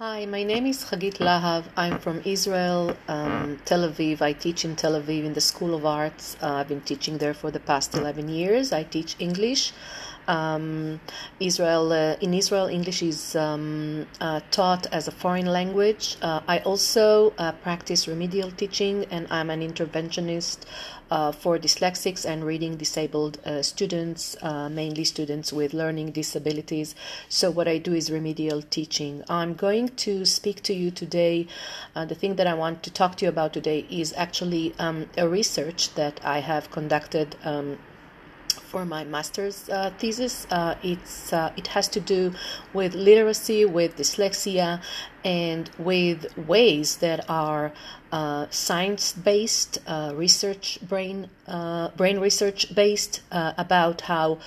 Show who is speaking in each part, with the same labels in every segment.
Speaker 1: Hi, my name is Chagit Lahav. I'm from Israel, um, Tel Aviv. I teach in Tel Aviv in the School of Arts. Uh, I've been teaching there for the past 11 years. I teach English. Um, Israel uh, in Israel, English is um, uh, taught as a foreign language. Uh, I also uh, practice remedial teaching, and I'm an interventionist uh, for dyslexics and reading disabled uh, students, mainly students with learning disabilities. So what I do is remedial teaching. I'm going to speak to you today. the thing that I want to talk to you about today is actually um, a research that I have conducted. For my master's uh, thesis. Uh, it's uh, it has to do with literacy, with dyslexia, and with ways that are uh, science-based, uh, research brain brain research based about how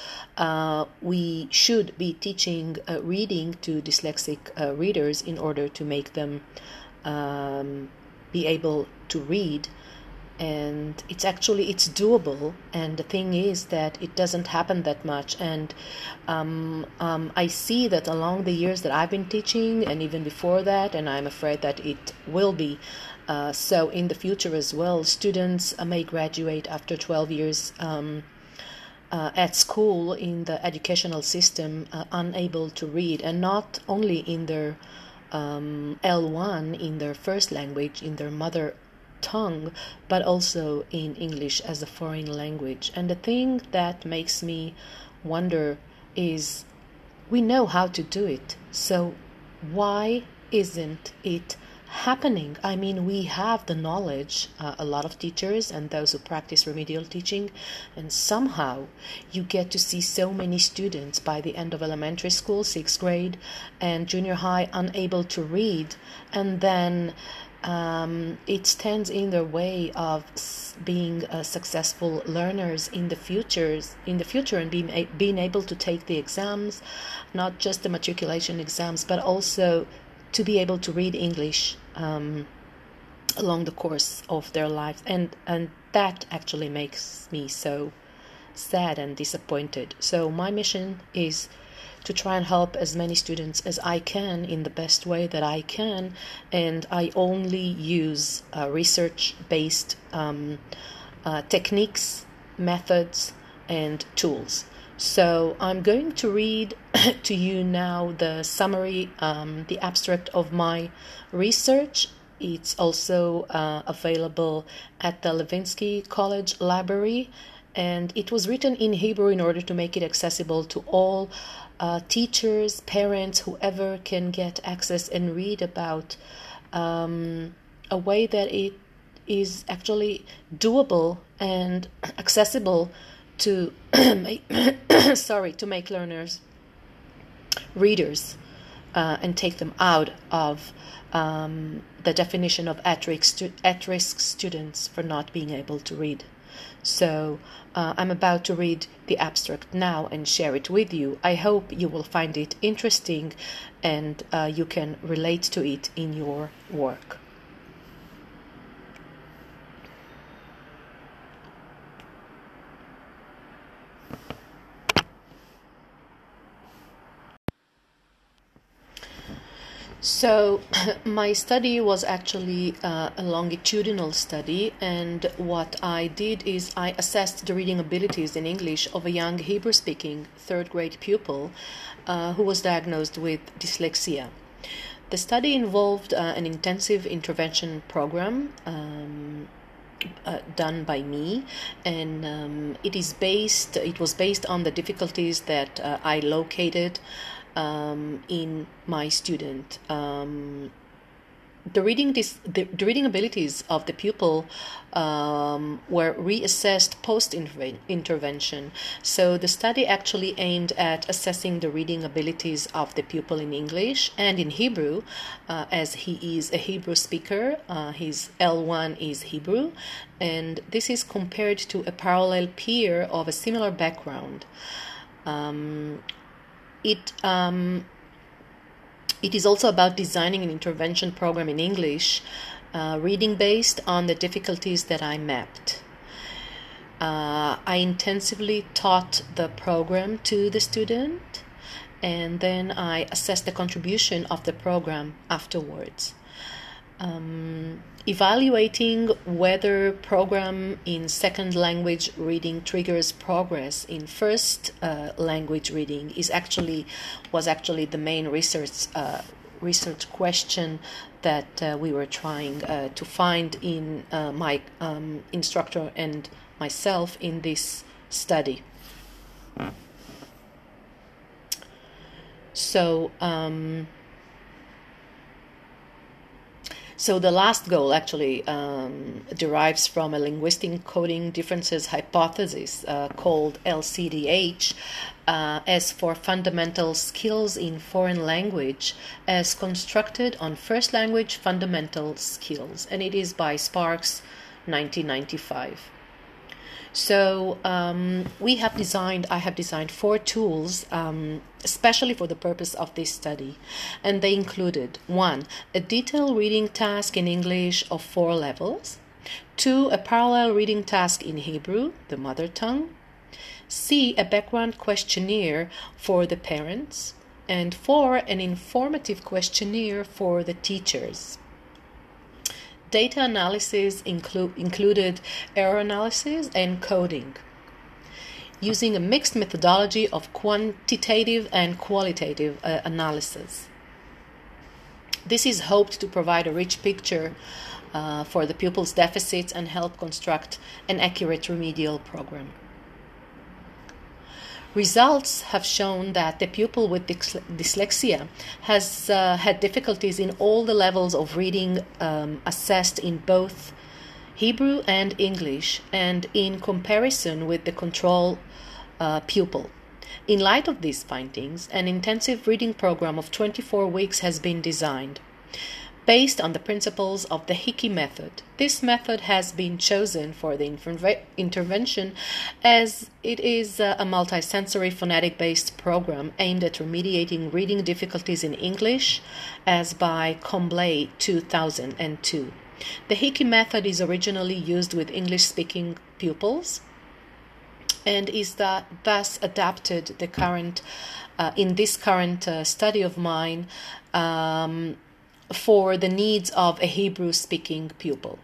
Speaker 1: we should be teaching reading to dyslexic readers in order to make them um, be able to read and it's actually it's doable. And the thing is that it doesn't happen that much. And um, um, i see that along the years that i've been teaching and even before that and i'm afraid that it will be uh, so in the future as well students uh, may graduate after 12 years um, uh, at school in the educational system uh, unable to read and not only in their um, L1 in their first language, in their mother tongue, but also in English as a foreign language. And the thing that makes me wonder is we know how to do it. So why isn't it happening? I mean, we have the knowledge, uh, a lot of teachers and those who practice remedial teaching, and somehow you get to see so many students by the end of elementary school, sixth grade, and junior high unable to read, and then um, it stands in their way of being uh, successful learners in the futures in the future and being, a- being able to take the exams not just the matriculation exams but also to be able to read english um, along the course of their lives. And and that actually makes me so sad and disappointed. So my mission is to try and help as many students as I can in the best way that I can. And I only use uh, research based um, uh, techniques, methods, and tools. So I'm going to read to you now the summary, um, the abstract of my research. It's also uh, available at the Levinsky College Library, and it was written in Hebrew in order to make it accessible to all uh, teachers, parents, whoever can get access and read about um, a way that it is actually doable and accessible to sorry to make learners readers uh, and take them out of um, the definition of at-risk, stu- at-risk students for not being able to read. So uh, I'm about to read the abstract now and share it with you. I hope you will find it interesting and uh, you can relate to it in your work. So, my study was actually uh, a longitudinal study, and what I did is I assessed the reading abilities in English of a young Hebrew speaking third grade pupil uh, who was diagnosed with dyslexia. The study involved uh, an intensive intervention program. Um, uh, done by me and um, it is based it was based on the difficulties that uh, i located um, in my student. Um, the reading this the, the, reading abilities of the pupil um, were reassessed post intervention. So the study actually aimed at assessing the reading abilities of the pupil in English and in Hebrew, uh, as he is a Hebrew speaker. Uh, his L1 is Hebrew, and this is compared to a parallel peer of a similar background. Um, it um, it is also about designing an intervention program in English, uh, reading based on the difficulties that I mapped. Uh, I intensively taught the program to the student, and then I assess the contribution of the program afterwards. Um, evaluating whether program in second language reading triggers progress in first uh, language reading is actually was actually the main research uh, research question that uh, we were trying uh, to find in uh, my um, instructor and myself in this study. So. Um, so the last goal actually um, derives from a linguistic coding differences hypothesis uh, called LCDH, uh, as for fundamental skills in foreign language, as constructed on first language fundamental skills, and it is by Sparks, 1995. So um, we have designed, I have designed four tools, um, especially for the purpose of this study, and they included one, a detailed reading task in English of four levels, two, a parallel reading task in Hebrew, the mother tongue, C, a background questionnaire for the parents, and four, an informative questionnaire for the teachers. Data analysis inclu- included error analysis and coding, using a mixed methodology of quantitative and qualitative uh, analysis. This is hoped to provide a rich picture uh, for the pupil's deficits and help construct an accurate remedial program. Results have shown that the pupil with dyslexia has uh, had difficulties in all the levels of reading um, assessed in both Hebrew and English, and in comparison with the control uh, pupil. In light of these findings, an intensive reading program of 24 weeks has been designed based on the principles of the Hickey method. This method has been chosen for the intervention as it is a multisensory phonetic based program aimed at remediating reading difficulties in English as by Combley 2002. The Hickey method is originally used with English speaking pupils and is that thus adapted the current uh, in this current uh, study of mine um, for the needs of a Hebrew speaking pupil.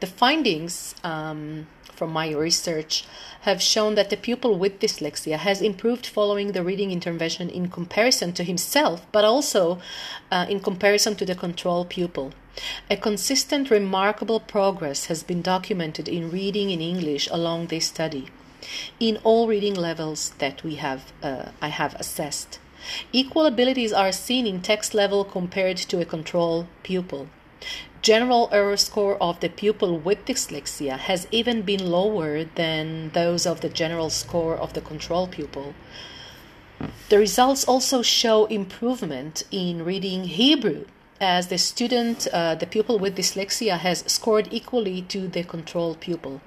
Speaker 1: The findings um, from my research have shown that the pupil with dyslexia has improved following the reading intervention in comparison to himself, but also uh, in comparison to the control pupil. A consistent, remarkable progress has been documented in reading in English along this study, in all reading levels that we have uh, I have assessed. Equal abilities are seen in text level compared to a control pupil. General error score of the pupil with dyslexia has even been lower than those of the general score of the control pupil. The results also show improvement in reading Hebrew, as the student, uh, the pupil with dyslexia, has scored equally to the control pupil.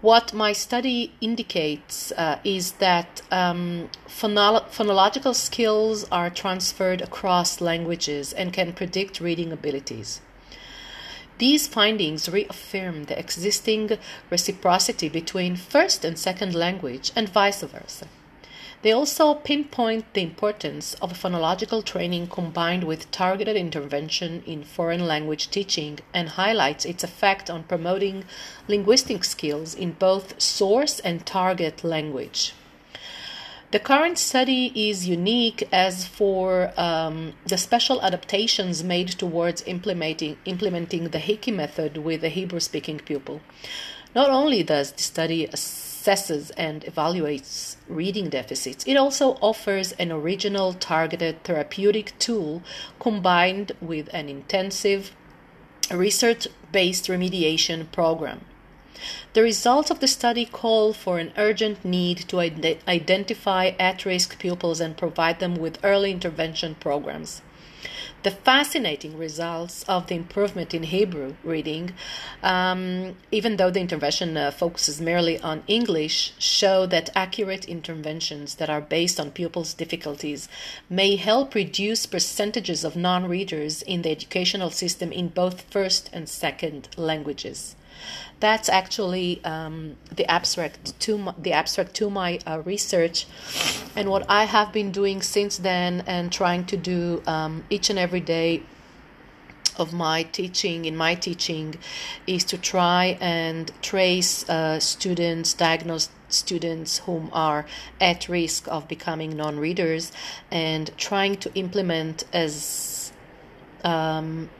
Speaker 1: What my study indicates uh, is that um, phonolo- phonological skills are transferred across languages and can predict reading abilities. These findings reaffirm the existing reciprocity between first and second language and vice versa. They also pinpoint the importance of phonological training combined with targeted intervention in foreign language teaching and highlights its effect on promoting linguistic skills in both source and target language. The current study is unique as for um, the special adaptations made towards implementing, implementing the Hickey method with a Hebrew speaking pupil. Not only does the study assesses and evaluates reading deficits, it also offers an original targeted therapeutic tool combined with an intensive research based remediation program. The results of the study call for an urgent need to identify at risk pupils and provide them with early intervention programs. The fascinating results of the improvement in Hebrew reading, um, even though the intervention uh, focuses merely on English, show that accurate interventions that are based on pupils' difficulties may help reduce percentages of non readers in the educational system in both first and second languages. That's actually um, the abstract to my, the abstract to my uh, research, and what I have been doing since then, and trying to do um, each and every day of my teaching in my teaching is to try and trace uh, students diagnose students whom are at risk of becoming non-readers and trying to implement as um,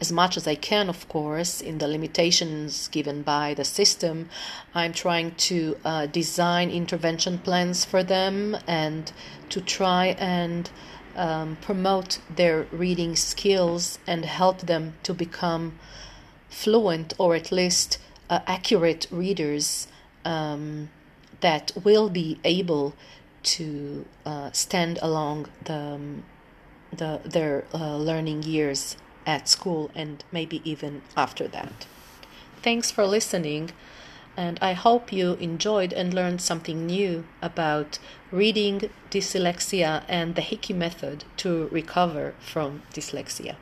Speaker 1: as much as I can, of course, in the limitations given by the system. I'm trying to uh, design intervention plans for them and to try and um, promote their reading skills and help them to become fluent or at least uh, accurate readers um, that will be able to uh, stand along the, um, the their uh, learning years at school and maybe even after that. Thanks for listening and I hope you enjoyed and learned something new about reading dyslexia and the Hickey method to recover from dyslexia.